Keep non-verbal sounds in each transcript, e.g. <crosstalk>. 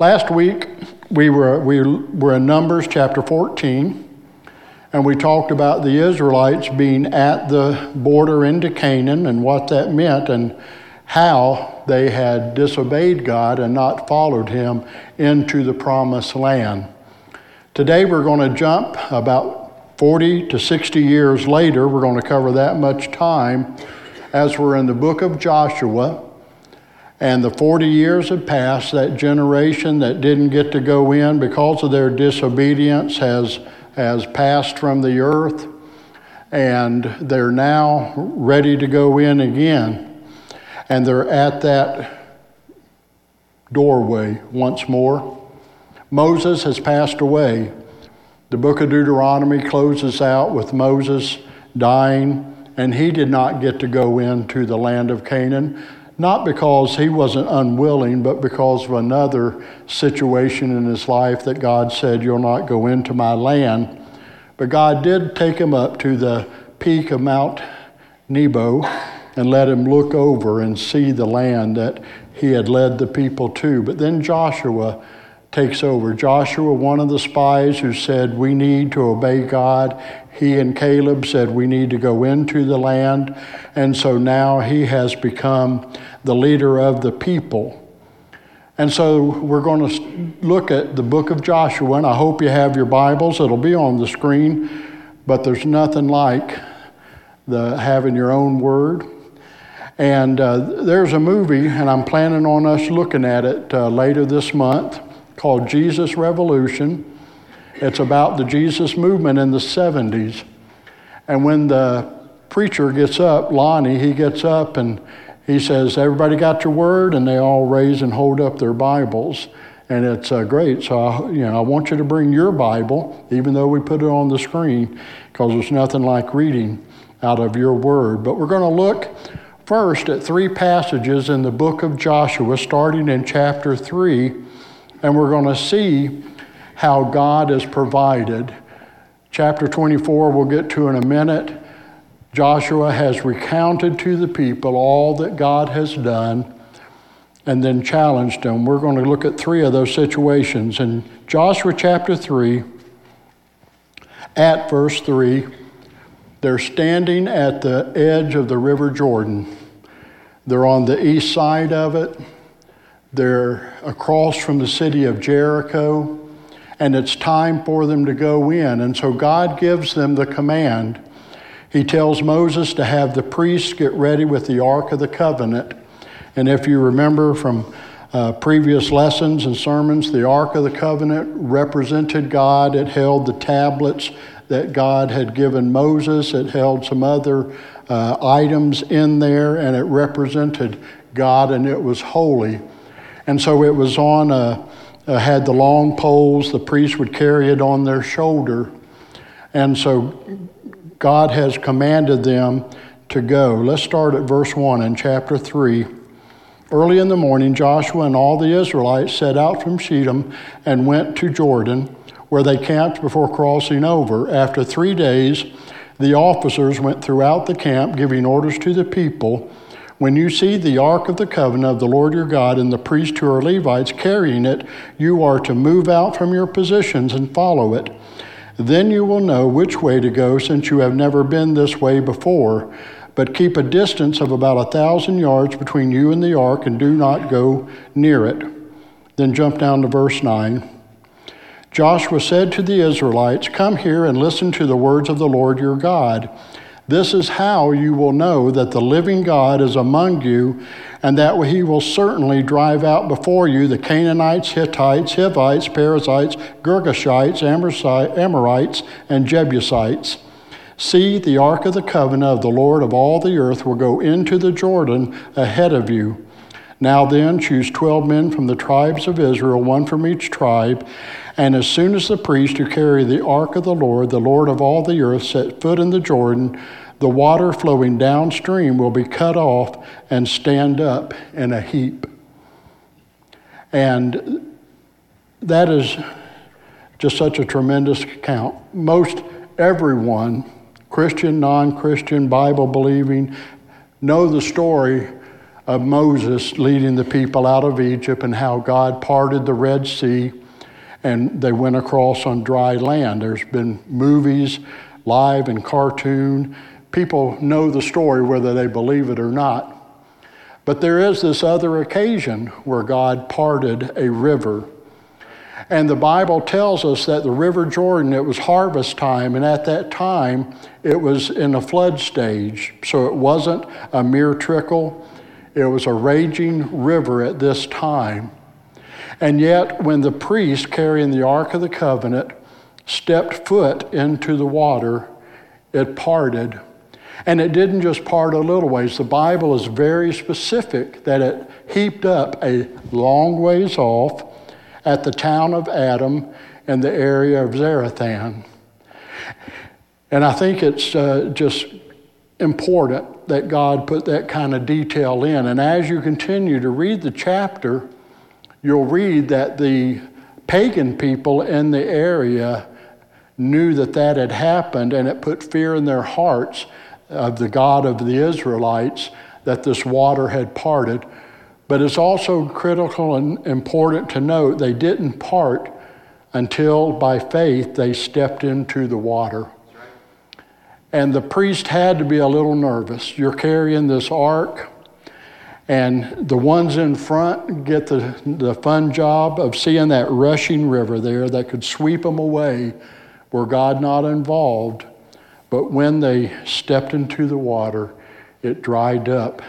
Last week, we were, we were in Numbers chapter 14, and we talked about the Israelites being at the border into Canaan and what that meant and how they had disobeyed God and not followed Him into the promised land. Today, we're going to jump about 40 to 60 years later. We're going to cover that much time as we're in the book of Joshua and the 40 years have passed. That generation that didn't get to go in because of their disobedience has, has passed from the earth. And they're now ready to go in again. And they're at that doorway once more. Moses has passed away. The book of Deuteronomy closes out with Moses dying, and he did not get to go into the land of Canaan not because he wasn't unwilling, but because of another situation in his life that God said, You'll not go into my land. But God did take him up to the peak of Mount Nebo and let him look over and see the land that he had led the people to. But then Joshua takes over. Joshua, one of the spies who said, We need to obey God, he and Caleb said, We need to go into the land. And so now he has become the leader of the people. And so we're going to look at the book of Joshua, and I hope you have your Bibles. It'll be on the screen, but there's nothing like the having your own word. And uh, there's a movie, and I'm planning on us looking at it uh, later this month called Jesus Revolution. It's about the Jesus movement in the 70s. And when the preacher gets up, Lonnie, he gets up and he says, Everybody got your word? And they all raise and hold up their Bibles. And it's uh, great. So, I, you know, I want you to bring your Bible, even though we put it on the screen, because there's nothing like reading out of your word. But we're going to look first at three passages in the book of Joshua, starting in chapter 3, and we're going to see how God has provided. Chapter 24, we'll get to in a minute. Joshua has recounted to the people all that God has done and then challenged them. We're going to look at three of those situations. In Joshua chapter 3, at verse 3, they're standing at the edge of the River Jordan. They're on the east side of it. They're across from the city of Jericho and it's time for them to go in. And so God gives them the command. He tells Moses to have the priests get ready with the Ark of the Covenant. And if you remember from uh, previous lessons and sermons, the Ark of the Covenant represented God. It held the tablets that God had given Moses, it held some other uh, items in there, and it represented God, and it was holy. And so it was on a uh, had the long poles. The priests would carry it on their shoulder. And so God has commanded them to go. Let's start at verse 1 in chapter 3. Early in the morning, Joshua and all the Israelites set out from Shechem and went to Jordan, where they camped before crossing over. After three days, the officers went throughout the camp, giving orders to the people when you see the ark of the covenant of the Lord your God and the priests who are Levites carrying it, you are to move out from your positions and follow it. Then you will know which way to go, since you have never been this way before. But keep a distance of about a thousand yards between you and the ark, and do not go near it. Then jump down to verse 9. Joshua said to the Israelites, Come here and listen to the words of the Lord your God. This is how you will know that the living God is among you, and that he will certainly drive out before you the Canaanites, Hittites, Hivites, Perizzites, Girgashites, Amorites, and Jebusites. See, the ark of the covenant of the Lord of all the earth will go into the Jordan ahead of you. Now then, choose twelve men from the tribes of Israel, one from each tribe. And as soon as the priests who carry the ark of the Lord, the Lord of all the earth, set foot in the Jordan, the water flowing downstream will be cut off and stand up in a heap. And that is just such a tremendous account. Most everyone, Christian, non Christian, Bible believing, know the story of Moses leading the people out of Egypt and how God parted the Red Sea and they went across on dry land. There's been movies, live and cartoon. People know the story whether they believe it or not. But there is this other occasion where God parted a river. And the Bible tells us that the River Jordan, it was harvest time, and at that time it was in a flood stage. So it wasn't a mere trickle, it was a raging river at this time. And yet, when the priest carrying the Ark of the Covenant stepped foot into the water, it parted. And it didn't just part a little ways. The Bible is very specific that it heaped up a long ways off at the town of Adam in the area of Zarethan. And I think it's uh, just important that God put that kind of detail in. And as you continue to read the chapter, you'll read that the pagan people in the area knew that that had happened and it put fear in their hearts of the God of the Israelites that this water had parted. But it's also critical and important to note they didn't part until by faith they stepped into the water. And the priest had to be a little nervous. You're carrying this ark, and the ones in front get the, the fun job of seeing that rushing river there that could sweep them away were God not involved. But when they stepped into the water, it dried up.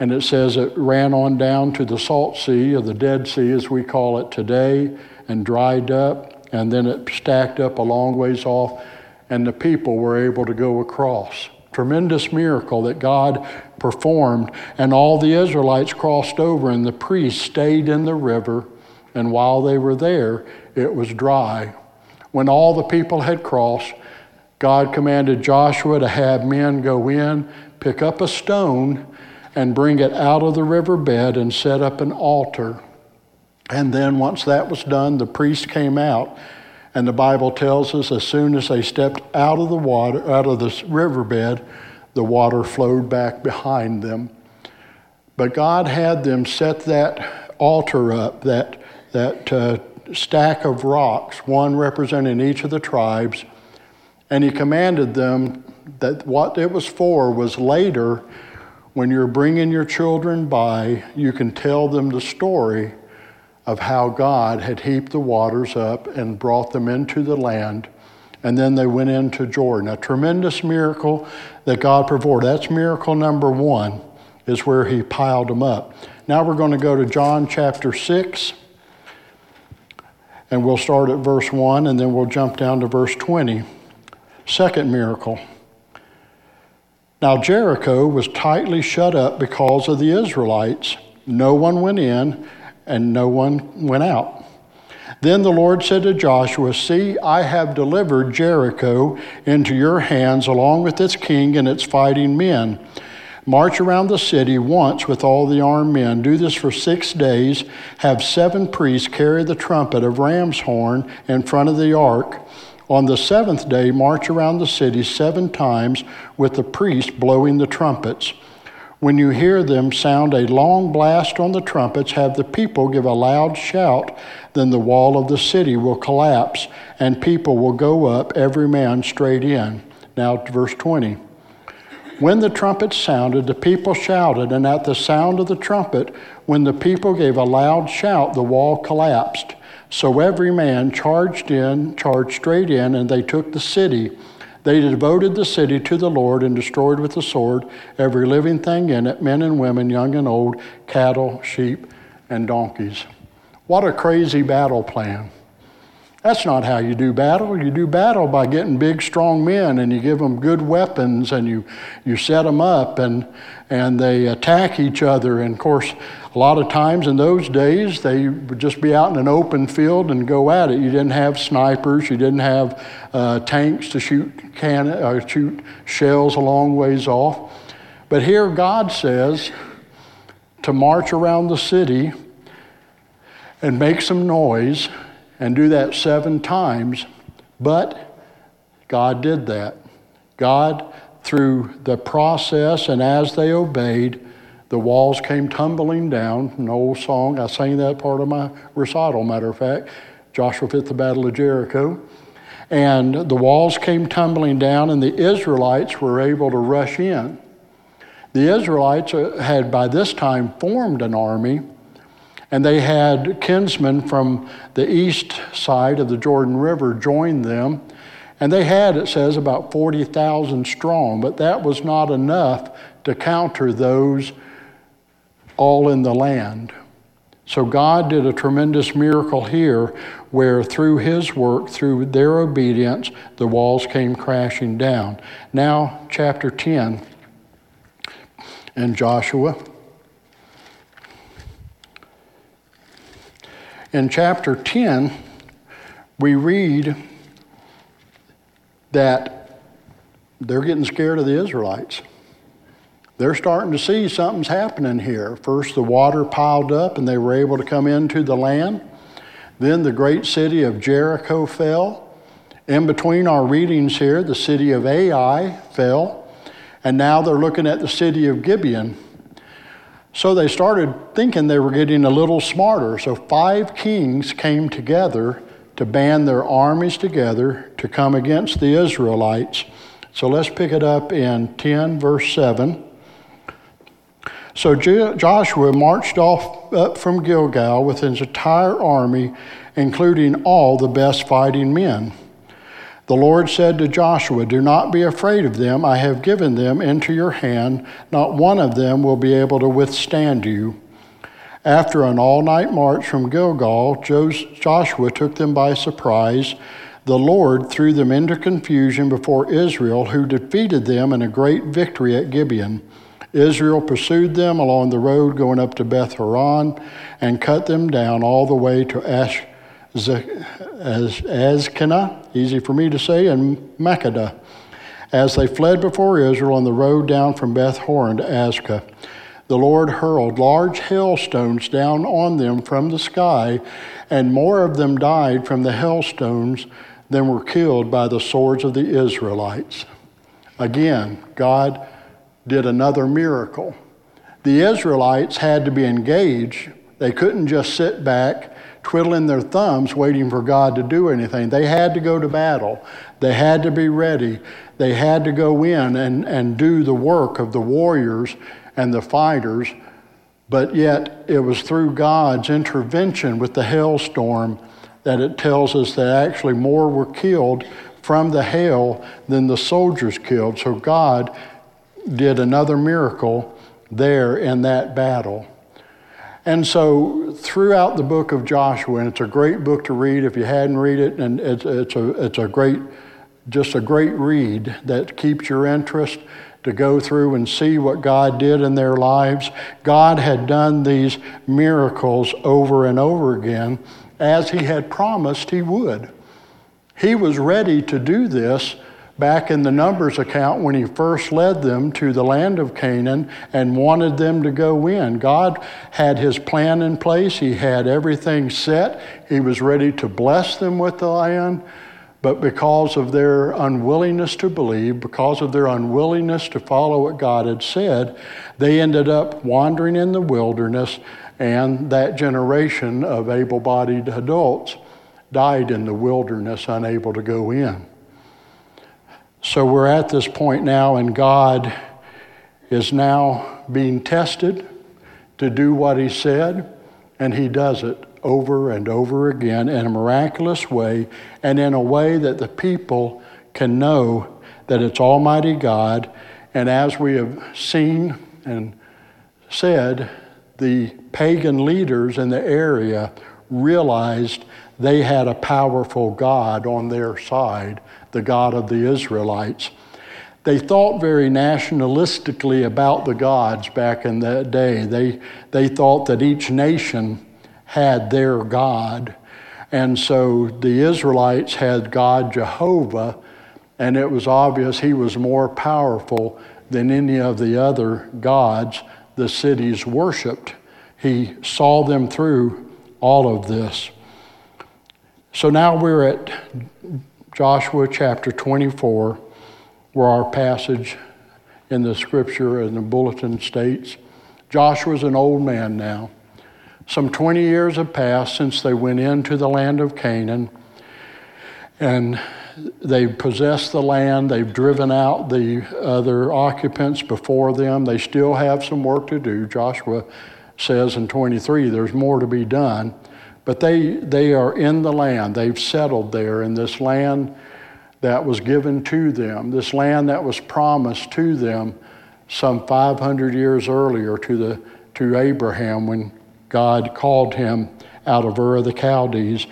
And it says it ran on down to the salt sea, or the Dead Sea as we call it today, and dried up. And then it stacked up a long ways off, and the people were able to go across tremendous miracle that God performed, and all the Israelites crossed over, and the priests stayed in the river, and while they were there, it was dry. When all the people had crossed, God commanded Joshua to have men go in, pick up a stone, and bring it out of the riverbed and set up an altar. And then, once that was done, the priest came out and the Bible tells us as soon as they stepped out of the water, out of the riverbed, the water flowed back behind them. But God had them set that altar up, that, that uh, stack of rocks, one representing each of the tribes, and He commanded them that what it was for was later, when you're bringing your children by, you can tell them the story of how God had heaped the waters up and brought them into the land. And then they went into Jordan. A tremendous miracle that God performed. That's miracle number one, is where He piled them up. Now we're going to go to John chapter 6, and we'll start at verse 1, and then we'll jump down to verse 20. Second miracle. Now Jericho was tightly shut up because of the Israelites. No one went in and no one went out. Then the Lord said to Joshua, See, I have delivered Jericho into your hands, along with its king and its fighting men. March around the city once with all the armed men. Do this for six days. Have seven priests carry the trumpet of ram's horn in front of the ark. On the seventh day, march around the city seven times with the priests blowing the trumpets. When you hear them sound a long blast on the trumpets, have the people give a loud shout, then the wall of the city will collapse, and people will go up, every man straight in. Now, verse 20. When the trumpet sounded, the people shouted, and at the sound of the trumpet, when the people gave a loud shout, the wall collapsed. So every man charged in, charged straight in, and they took the city. They devoted the city to the Lord and destroyed with the sword every living thing in it men and women, young and old, cattle, sheep, and donkeys. What a crazy battle plan. That's not how you do battle. You do battle by getting big, strong men and you give them good weapons and you, you set them up and, and they attack each other. And of course, a lot of times in those days, they would just be out in an open field and go at it. You didn't have snipers, you didn't have uh, tanks to shoot, can, uh, shoot shells a long ways off. But here God says to march around the city and make some noise and do that seven times. But God did that. God, through the process and as they obeyed, the walls came tumbling down. An old song, I sang that part of my recital, matter of fact. Joshua fit the Battle of Jericho. And the walls came tumbling down, and the Israelites were able to rush in. The Israelites uh, had by this time formed an army, and they had kinsmen from the east side of the Jordan River join them. And they had, it says, about 40,000 strong, but that was not enough to counter those all in the land. So God did a tremendous miracle here where through his work, through their obedience, the walls came crashing down. Now, chapter 10 in Joshua. In chapter 10, we read that they're getting scared of the Israelites. They're starting to see something's happening here. First, the water piled up and they were able to come into the land. Then the great city of Jericho fell. In between our readings here, the city of Ai fell. And now they're looking at the city of Gibeon. So they started thinking they were getting a little smarter. So five kings came together to band their armies together to come against the Israelites. So let's pick it up in 10, verse 7. So Joshua marched off up from Gilgal with his entire army, including all the best fighting men. The Lord said to Joshua, Do not be afraid of them. I have given them into your hand. Not one of them will be able to withstand you. After an all night march from Gilgal, Joshua took them by surprise. The Lord threw them into confusion before Israel, who defeated them in a great victory at Gibeon. Israel pursued them along the road going up to Beth Horon and cut them down all the way to Ash, easy for me to say, and Makkedah, as they fled before Israel on the road down from Beth Horon to Azekah. The Lord hurled large hailstones down on them from the sky, and more of them died from the hailstones than were killed by the swords of the Israelites. Again, God did another miracle. The Israelites had to be engaged. They couldn't just sit back, twiddling their thumbs, waiting for God to do anything. They had to go to battle. They had to be ready. They had to go in and, and do the work of the warriors and the fighters. But yet, it was through God's intervention with the hailstorm that it tells us that actually more were killed from the hail than the soldiers killed. So God did another miracle there in that battle. And so, throughout the book of Joshua, and it's a great book to read if you hadn't read it, and it's, it's, a, it's a great, just a great read that keeps your interest to go through and see what God did in their lives. God had done these miracles over and over again as He had promised He would. He was ready to do this back in the Numbers account when he first led them to the land of Canaan and wanted them to go in. God had his plan in place, he had everything set, he was ready to bless them with the land. But because of their unwillingness to believe, because of their unwillingness to follow what God had said, they ended up wandering in the wilderness, and that generation of able bodied adults died in the wilderness, unable to go in. So we're at this point now, and God is now being tested to do what He said, and He does it over and over again in a miraculous way and in a way that the people can know that it's Almighty God. And as we have seen and said, the pagan leaders in the area realized they had a powerful God on their side the God of the Israelites. They thought very nationalistically about the gods back in that day. They, they thought that each nation had their God. And so the Israelites had God Jehovah, and it was obvious he was more powerful than any of the other gods the cities worshiped. He saw them through all of this. So now we're at Joshua chapter 24, where our passage in the scripture and the bulletin states. Joshua's an old man now. Some 20 years have passed since they went into the land of Canaan, and they've possessed the land. They've driven out the other occupants before them. They still have some work to do. Joshua says in 23 there's more to be done. But they, they are in the land. They've settled there in this land that was given to them, this land that was promised to them some 500 years earlier to, the, to Abraham when God called him out of Ur of the Chaldees.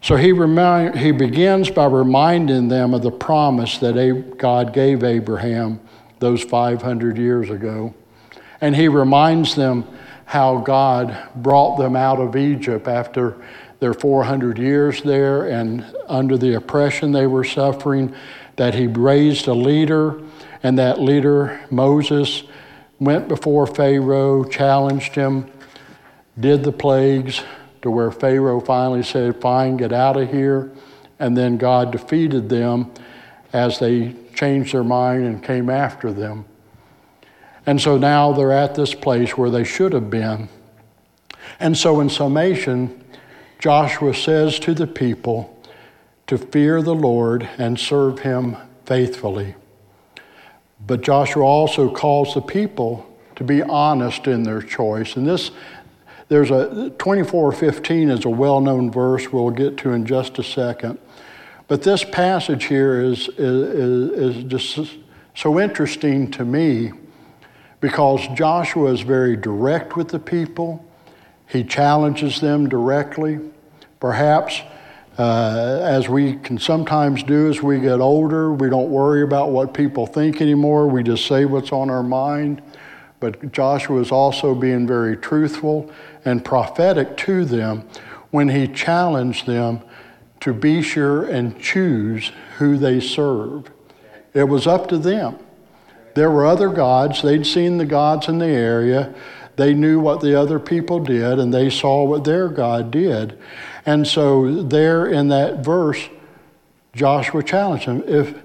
So he, remind, he begins by reminding them of the promise that God gave Abraham those 500 years ago. And he reminds them how God brought them out of Egypt after their 400 years there and under the oppression they were suffering, that he raised a leader, and that leader, Moses, went before Pharaoh, challenged him, did the plagues to where Pharaoh finally said, Fine, get out of here. And then God defeated them as they changed their mind and came after them. And so now they're at this place where they should have been. And so, in summation, Joshua says to the people to fear the Lord and serve him faithfully. But Joshua also calls the people to be honest in their choice. And this, there's a 24:15 is a well-known verse we'll get to in just a second. But this passage here is, is, is just so interesting to me because Joshua is very direct with the people. He challenges them directly. Perhaps, uh, as we can sometimes do as we get older, we don't worry about what people think anymore. We just say what's on our mind. But Joshua is also being very truthful and prophetic to them when he challenged them to be sure and choose who they serve. It was up to them. There were other gods. They'd seen the gods in the area. They knew what the other people did, and they saw what their God did. And so, there in that verse, Joshua challenged them if,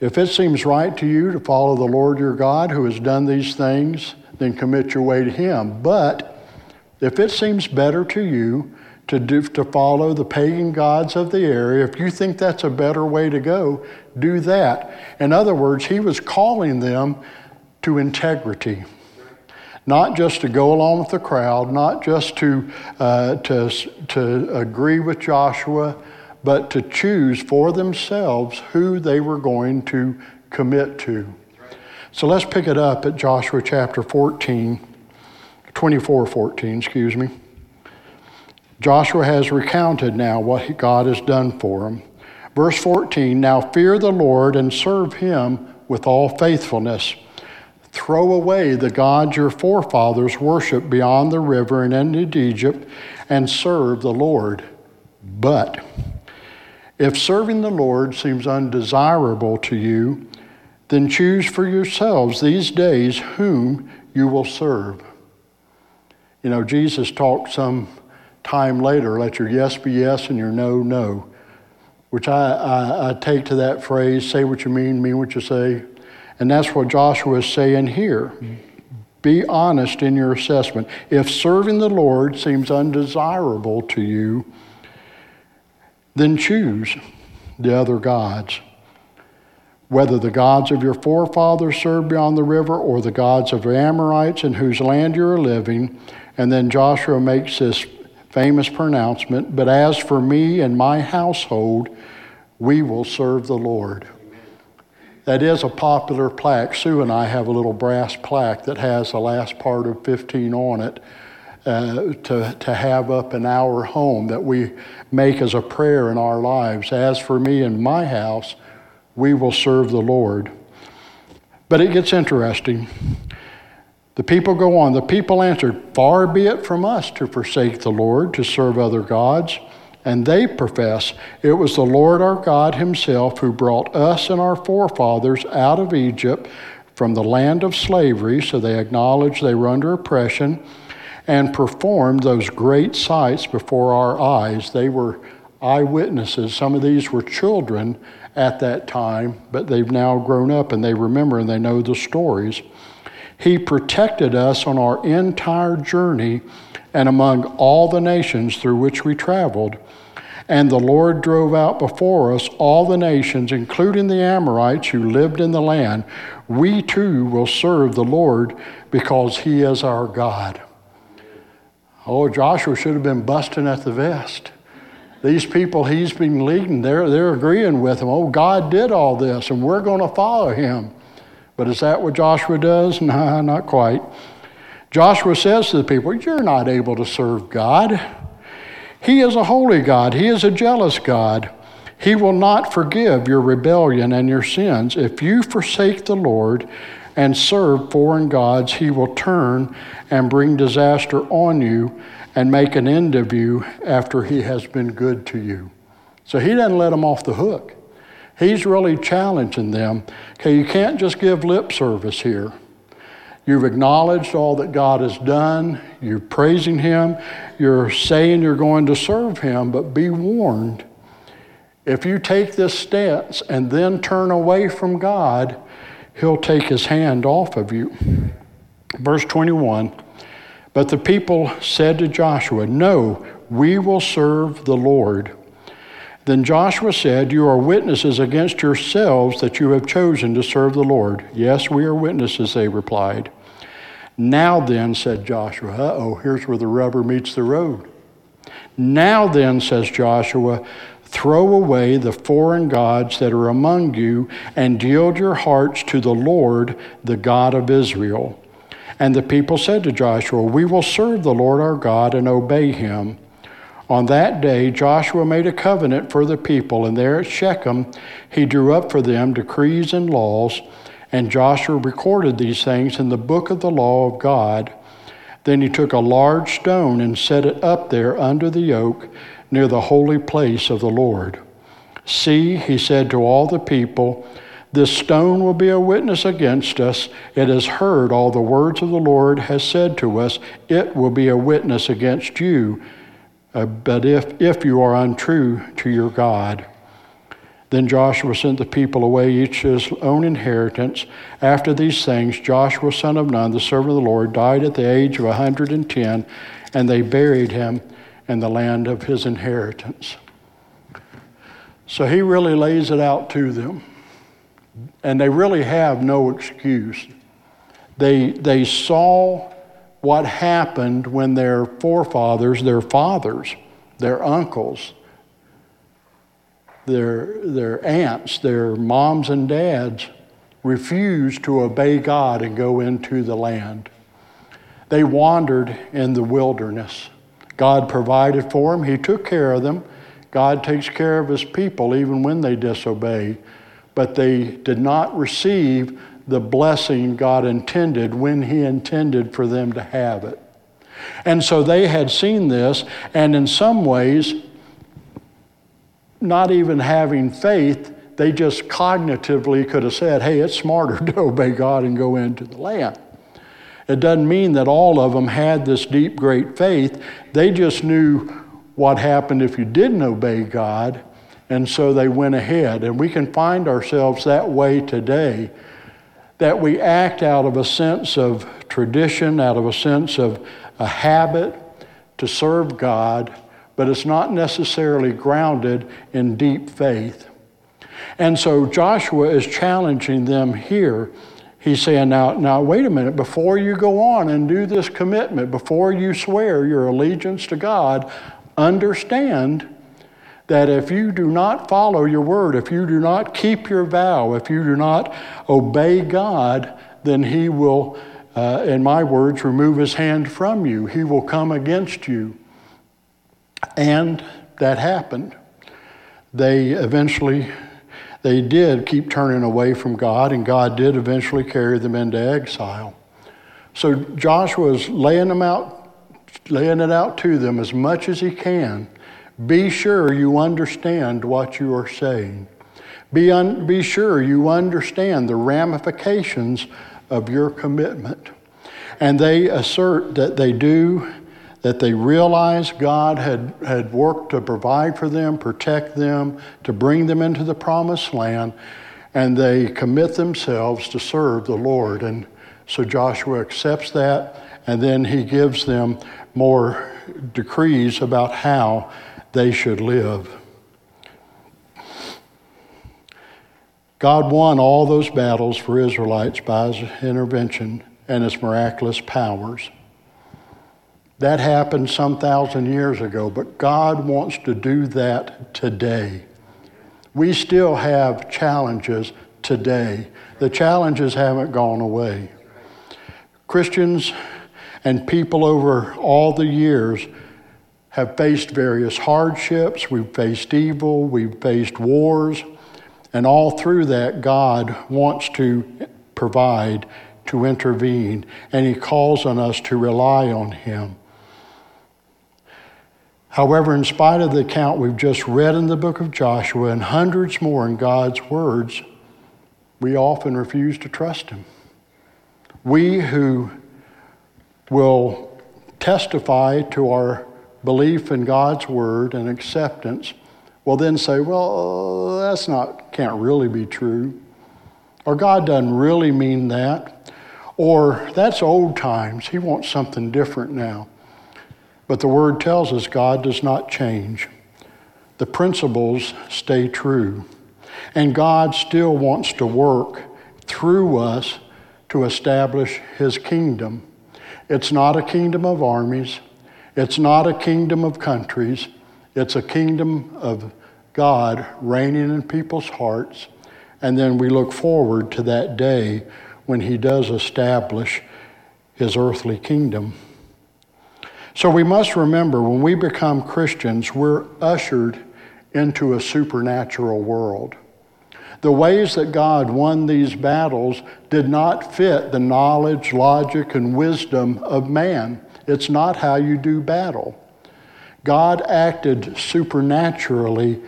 if it seems right to you to follow the Lord your God who has done these things, then commit your way to him. But if it seems better to you to, do, to follow the pagan gods of the area. If you think that's a better way to go, do that. In other words, he was calling them to integrity. Not just to go along with the crowd, not just to, uh, to, to agree with Joshua, but to choose for themselves who they were going to commit to. So let's pick it up at Joshua chapter 14, 24 14, excuse me. Joshua has recounted now what God has done for him. Verse 14 Now fear the Lord and serve him with all faithfulness. Throw away the gods your forefathers worshiped beyond the river and into Egypt and serve the Lord. But if serving the Lord seems undesirable to you, then choose for yourselves these days whom you will serve. You know, Jesus talked some time later, let your yes be yes and your no, no. Which I, I, I take to that phrase say what you mean, mean what you say. And that's what Joshua is saying here. Be honest in your assessment. If serving the Lord seems undesirable to you, then choose the other gods. Whether the gods of your forefathers served beyond the river or the gods of the Amorites in whose land you are living. And then Joshua makes this famous pronouncement, but as for me and my household, we will serve the Lord. That is a popular plaque. Sue and I have a little brass plaque that has the last part of 15 on it uh, to, to have up in our home that we make as a prayer in our lives. As for me and my house, we will serve the Lord. But it gets interesting. The people go on. The people answered, Far be it from us to forsake the Lord, to serve other gods. And they profess, It was the Lord our God Himself who brought us and our forefathers out of Egypt from the land of slavery. So they acknowledge they were under oppression and performed those great sights before our eyes. They were eyewitnesses. Some of these were children at that time, but they've now grown up and they remember and they know the stories. He protected us on our entire journey and among all the nations through which we traveled. And the Lord drove out before us all the nations, including the Amorites who lived in the land. We too will serve the Lord because he is our God. Oh, Joshua should have been busting at the vest. These people he's been leading, they're, they're agreeing with him. Oh, God did all this, and we're going to follow him. But is that what Joshua does? <laughs> No, not quite. Joshua says to the people, You're not able to serve God. He is a holy God, He is a jealous God. He will not forgive your rebellion and your sins. If you forsake the Lord and serve foreign gods, He will turn and bring disaster on you and make an end of you after He has been good to you. So He doesn't let them off the hook. He's really challenging them. Okay, you can't just give lip service here. You've acknowledged all that God has done. You're praising Him. You're saying you're going to serve Him, but be warned. If you take this stance and then turn away from God, He'll take His hand off of you. Verse 21 But the people said to Joshua, No, we will serve the Lord. Then Joshua said, You are witnesses against yourselves that you have chosen to serve the Lord. Yes, we are witnesses, they replied. Now then, said Joshua, oh, here's where the rubber meets the road. Now then, says Joshua, throw away the foreign gods that are among you and yield your hearts to the Lord, the God of Israel. And the people said to Joshua, We will serve the Lord our God and obey him. On that day, Joshua made a covenant for the people, and there at Shechem he drew up for them decrees and laws. And Joshua recorded these things in the book of the law of God. Then he took a large stone and set it up there under the oak near the holy place of the Lord. See, he said to all the people, this stone will be a witness against us. It has heard all the words of the Lord has said to us. It will be a witness against you uh, but if, if you are untrue to your God, then Joshua sent the people away, each his own inheritance. After these things, Joshua, son of Nun, the servant of the Lord, died at the age of 110, and they buried him in the land of his inheritance. So he really lays it out to them. And they really have no excuse. They, they saw what happened when their forefathers, their fathers, their uncles, their, their aunts, their moms and dads refused to obey God and go into the land. They wandered in the wilderness. God provided for them, He took care of them. God takes care of His people even when they disobey. But they did not receive the blessing God intended when He intended for them to have it. And so they had seen this, and in some ways, not even having faith, they just cognitively could have said, hey, it's smarter <laughs> to obey God and go into the land. It doesn't mean that all of them had this deep, great faith. They just knew what happened if you didn't obey God, and so they went ahead. And we can find ourselves that way today that we act out of a sense of tradition, out of a sense of a habit to serve God, but it's not necessarily grounded in deep faith. And so Joshua is challenging them here. He's saying, now, now, wait a minute, before you go on and do this commitment, before you swear your allegiance to God, understand that if you do not follow your word, if you do not keep your vow, if you do not obey God, then He will, uh, in my words, remove His hand from you. He will come against you. And that happened. They eventually, they did keep turning away from God, and God did eventually carry them into exile. So Joshua is laying them out, laying it out to them as much as he can be sure you understand what you are saying. Be, un- be sure you understand the ramifications of your commitment. And they assert that they do, that they realize God had, had worked to provide for them, protect them, to bring them into the promised land, and they commit themselves to serve the Lord. And So Joshua accepts that, and then he gives them more decrees about how they should live. God won all those battles for Israelites by his intervention and his miraculous powers. That happened some thousand years ago, but God wants to do that today. We still have challenges today. The challenges haven't gone away. Christians and people over all the years have faced various hardships. We've faced evil, we've faced wars, and all through that, God wants to provide, to intervene, and He calls on us to rely on Him. However, in spite of the account we've just read in the book of Joshua and hundreds more in God's words, we often refuse to trust Him. We who will testify to our belief in God's word and acceptance will then say, well, that's not, can't really be true. Or God doesn't really mean that. Or that's old times. He wants something different now. But the Word tells us God does not change. The principles stay true. And God still wants to work through us to establish His kingdom. It's not a kingdom of armies, it's not a kingdom of countries, it's a kingdom of God reigning in people's hearts. And then we look forward to that day when He does establish His earthly kingdom. So we must remember when we become Christians, we're ushered into a supernatural world. The ways that God won these battles did not fit the knowledge, logic, and wisdom of man. It's not how you do battle. God acted supernaturally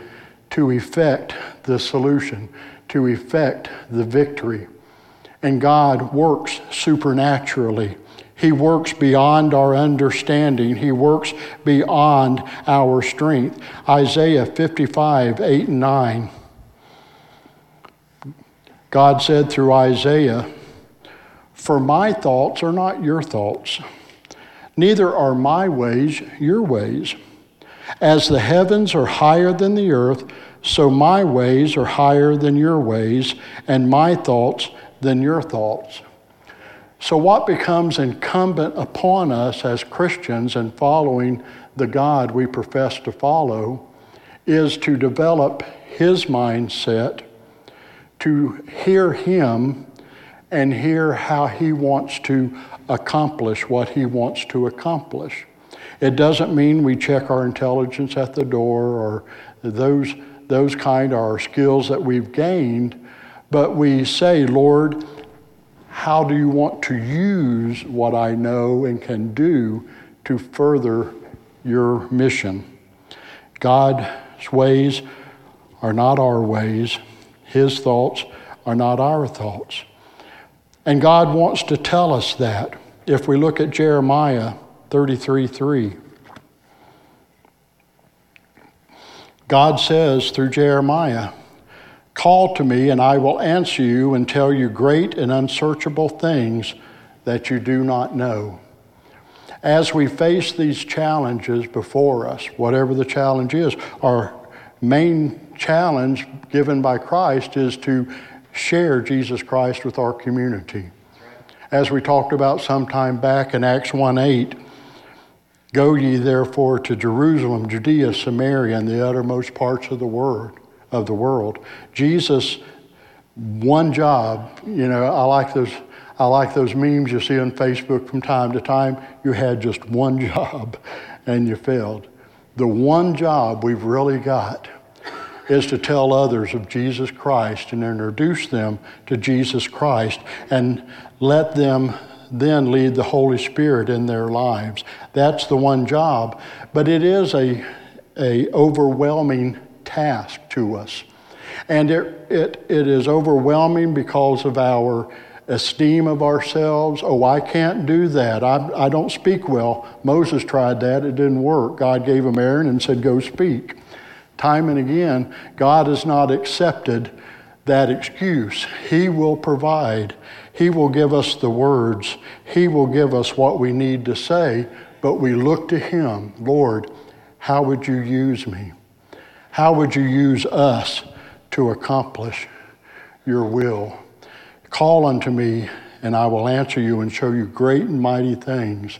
to effect the solution, to effect the victory. And God works supernaturally he works beyond our understanding. He works beyond our strength. Isaiah 55, 8 and 9. God said through Isaiah, For my thoughts are not your thoughts, neither are my ways your ways. As the heavens are higher than the earth, so my ways are higher than your ways, and my thoughts than your thoughts. So, what becomes incumbent upon us as Christians and following the God we profess to follow is to develop His mindset, to hear Him, and hear how He wants to accomplish what He wants to accomplish. It doesn't mean we check our intelligence at the door or those, those kind are skills that we've gained, but we say, Lord, how do you want to use what I know and can do to further your mission? God's ways are not our ways, His thoughts are not our thoughts. And God wants to tell us that. If we look at Jeremiah 33 3, God says through Jeremiah, Call to me, and I will answer you and tell you great and unsearchable things that you do not know. As we face these challenges before us, whatever the challenge is, our main challenge given by Christ is to share Jesus Christ with our community. As we talked about some time back in Acts 1 8, Go ye therefore to Jerusalem, Judea, Samaria, and the uttermost parts of the world of the world. Jesus, one job, you know, I like those. I like those memes you see on Facebook from time to time. You had just one <laughs> job and you failed. The one job we've really got is to tell others of Jesus Christ and introduce them to Jesus Christ and let them then lead the Holy Spirit in their lives. That's the one job, but it is a, a overwhelming task to us. And it, it, it is overwhelming because of our esteem of ourselves. Oh, I can't do that. I, I don't speak well. Moses tried that, it didn't work. God gave him Aaron and said, Go speak. Time and again, God has not accepted that excuse. He will provide. He will give us the words. He will give us what we need to say, but we look to Him. Lord, how would you use me? How would you use us to accomplish your will? Call unto me, and I will answer you and show you great and mighty things.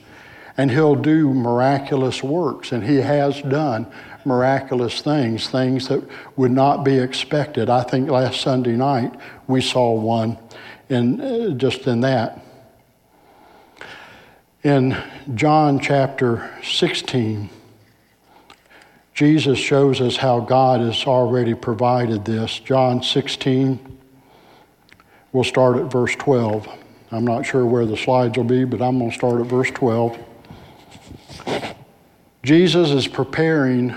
And He'll do miraculous works, and He has done miraculous things, things that would not be expected. I think last Sunday night we saw one in uh, just in that. In John chapter 16, Jesus shows us how God has already provided this. John 16, we'll start at verse 12. I'm not sure where the slides will be, but I'm going to start at verse 12. Jesus is preparing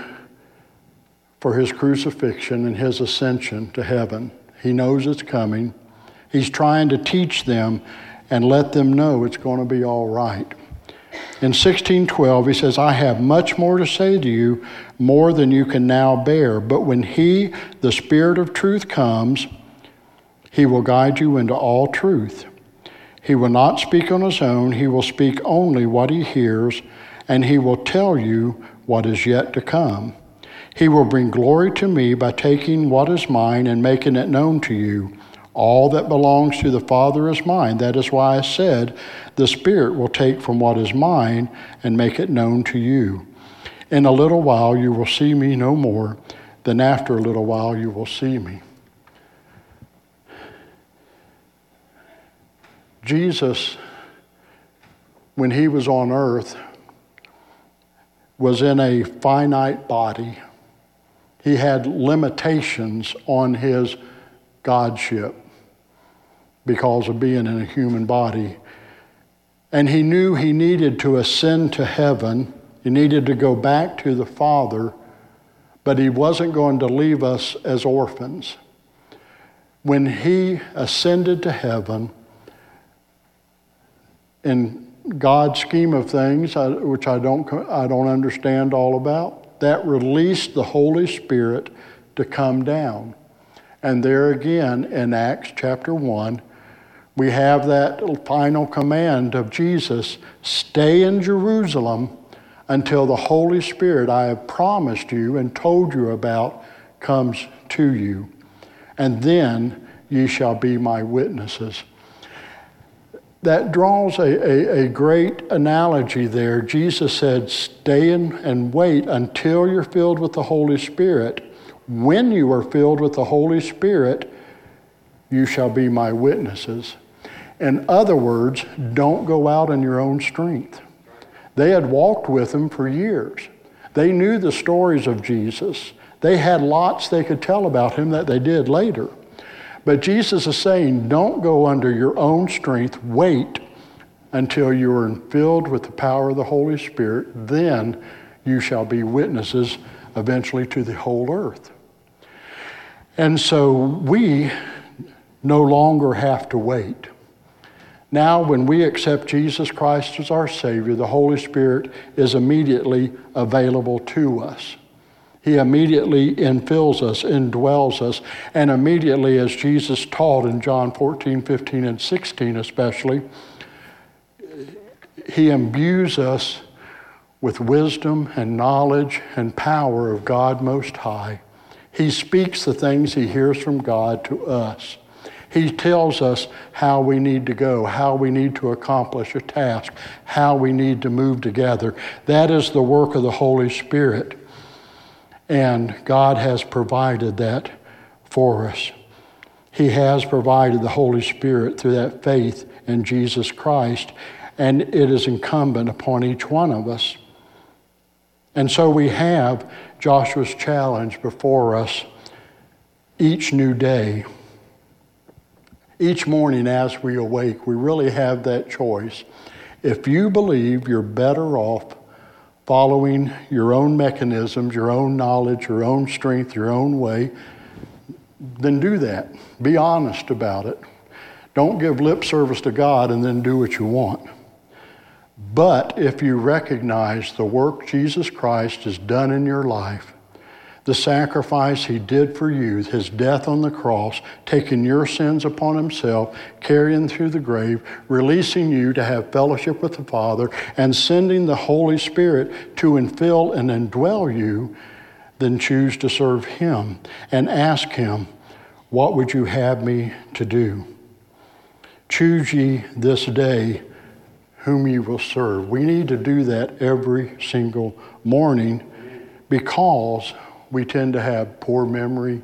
for his crucifixion and his ascension to heaven. He knows it's coming. He's trying to teach them and let them know it's going to be all right. In 1612, he says, I have much more to say to you, more than you can now bear. But when he, the Spirit of truth, comes, he will guide you into all truth. He will not speak on his own, he will speak only what he hears, and he will tell you what is yet to come. He will bring glory to me by taking what is mine and making it known to you. All that belongs to the Father is mine. That is why I said, The Spirit will take from what is mine and make it known to you. In a little while you will see me no more, then after a little while you will see me. Jesus, when he was on earth, was in a finite body he had limitations on his godship because of being in a human body. And he knew he needed to ascend to heaven, he needed to go back to the Father, but he wasn't going to leave us as orphans. When he ascended to heaven, in God's scheme of things, which I don't, I don't understand all about, that released the Holy Spirit to come down. And there again in Acts chapter 1, we have that final command of Jesus stay in Jerusalem until the Holy Spirit I have promised you and told you about comes to you. And then ye shall be my witnesses that draws a, a, a, great analogy there. Jesus said, Stay in and wait until you're filled with the Holy Spirit. When you are filled with the Holy Spirit, you shall be my witnesses. In other words, don't go out in your own strength. They had walked with him for years. They knew the stories of Jesus. They had lots they could tell about him that they did later. But Jesus is saying, don't go under your own strength. Wait until you are filled with the power of the Holy Spirit. Then you shall be witnesses eventually to the whole earth. And so we no longer have to wait. Now, when we accept Jesus Christ as our Savior, the Holy Spirit is immediately available to us. He immediately infills us, indwells us, and immediately, as Jesus taught in John 14, 15, and 16 especially, he imbues us with wisdom and knowledge and power of God Most High. He speaks the things he hears from God to us. He tells us how we need to go, how we need to accomplish a task, how we need to move together. That is the work of the Holy Spirit. And God has provided that for us. He has provided the Holy Spirit through that faith in Jesus Christ, and it is incumbent upon each one of us. And so we have Joshua's challenge before us each new day. Each morning as we awake, we really have that choice. If you believe you're better off following your own mechanisms, your own knowledge, your own strength, your own way, then do that. Be honest about it. Don't give lip service to God and then do what you want. But if you recognize the work Jesus Christ has done in your life, the sacrifice he did for you, his death on the cross, taking your sins upon himself, carrying through the grave, releasing you to have fellowship with the Father, and sending the Holy Spirit to infill and indwell you, then choose to serve him and ask him, What would you have me to do? Choose ye this day whom you will serve. We need to do that every single morning because we tend to have poor memory,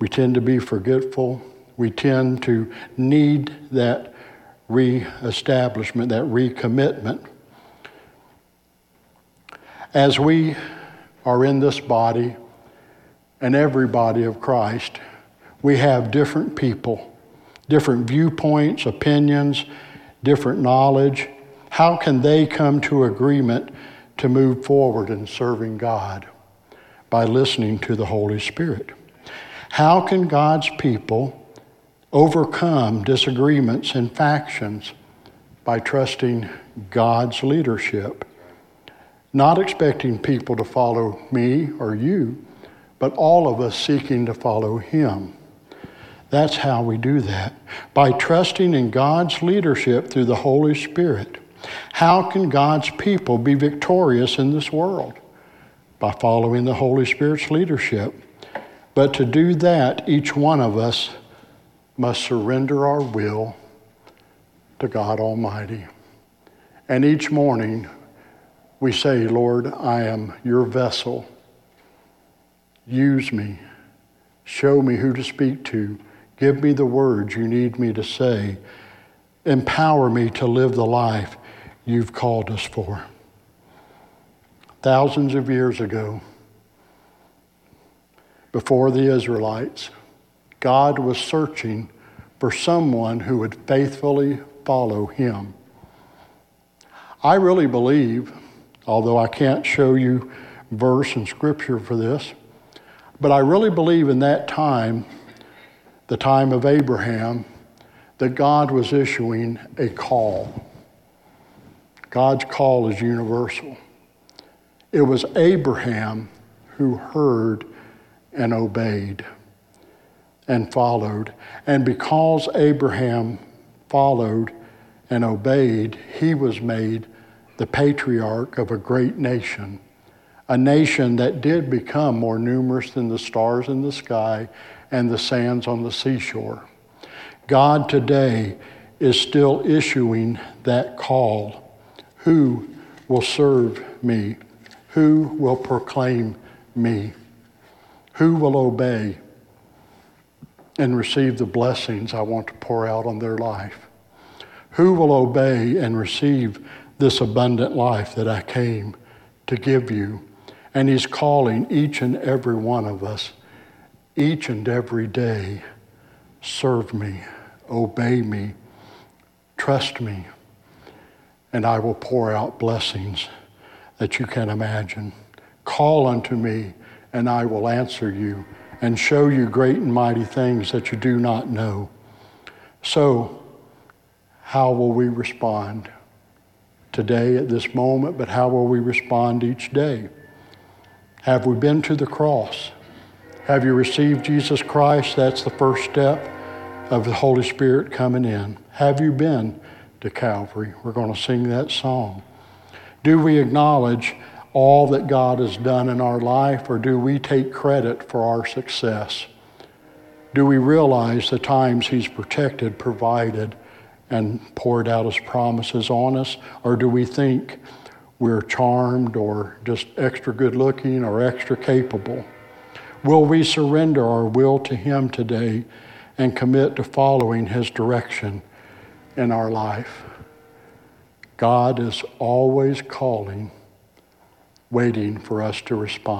we tend to be forgetful, we tend to need that reestablishment, that recommitment. As we are in this body and every body of Christ, we have different people, different viewpoints, opinions, different knowledge. How can they come to agreement to move forward in serving God? By listening to the Holy Spirit. How can God's people overcome disagreements and factions? By trusting God's leadership. Not expecting people to follow me or you, but all of us seeking to follow Him. That's how we do that. By trusting in God's leadership through the Holy Spirit. How can God's people be victorious in this world? By following the Holy Spirit's leadership. But to do that, each one of us must surrender our will to God Almighty. And each morning we say, Lord, I am your vessel. Use me. Show me who to speak to. Give me the words you need me to say. Empower me to live the life you've called us for thousands of years ago, before the Israelites, God was searching for someone who would faithfully follow him. I really believe, although I can't show you verse and scripture for this, but I really believe in that time, the time of Abraham, that God was issuing a call. God's call is universal. It was Abraham who heard and obeyed and followed. And because Abraham followed and obeyed, he was made the patriarch of a great nation, a nation that did become more numerous than the stars in the sky and the sands on the seashore. God today is still issuing that call. Who will serve me? Who will proclaim me? Who will obey and receive the blessings I want to pour out on their life? Who will obey and receive this abundant life that I came to give you? And He's calling each and every one of us, each and every day, serve me, obey me, trust me, and I will pour out blessings that you can imagine. Call unto me, and I will answer you and show you great and mighty things that you do not know. So, how will we respond today at this moment, but how will we respond each day? Have we been to the cross? Have you received Jesus Christ? That's the first step of the Holy Spirit coming in. Have you been to Calvary? We're going to sing that song. Do we acknowledge all that God has done in our life, or do we take credit for our success? Do we realize the times He's protected, provided, and poured out His promises on us, or do we think we're charmed or just extra good looking or extra capable? Will we surrender our will to Him today and commit to following His direction in our life? God is always calling, waiting for us to respond.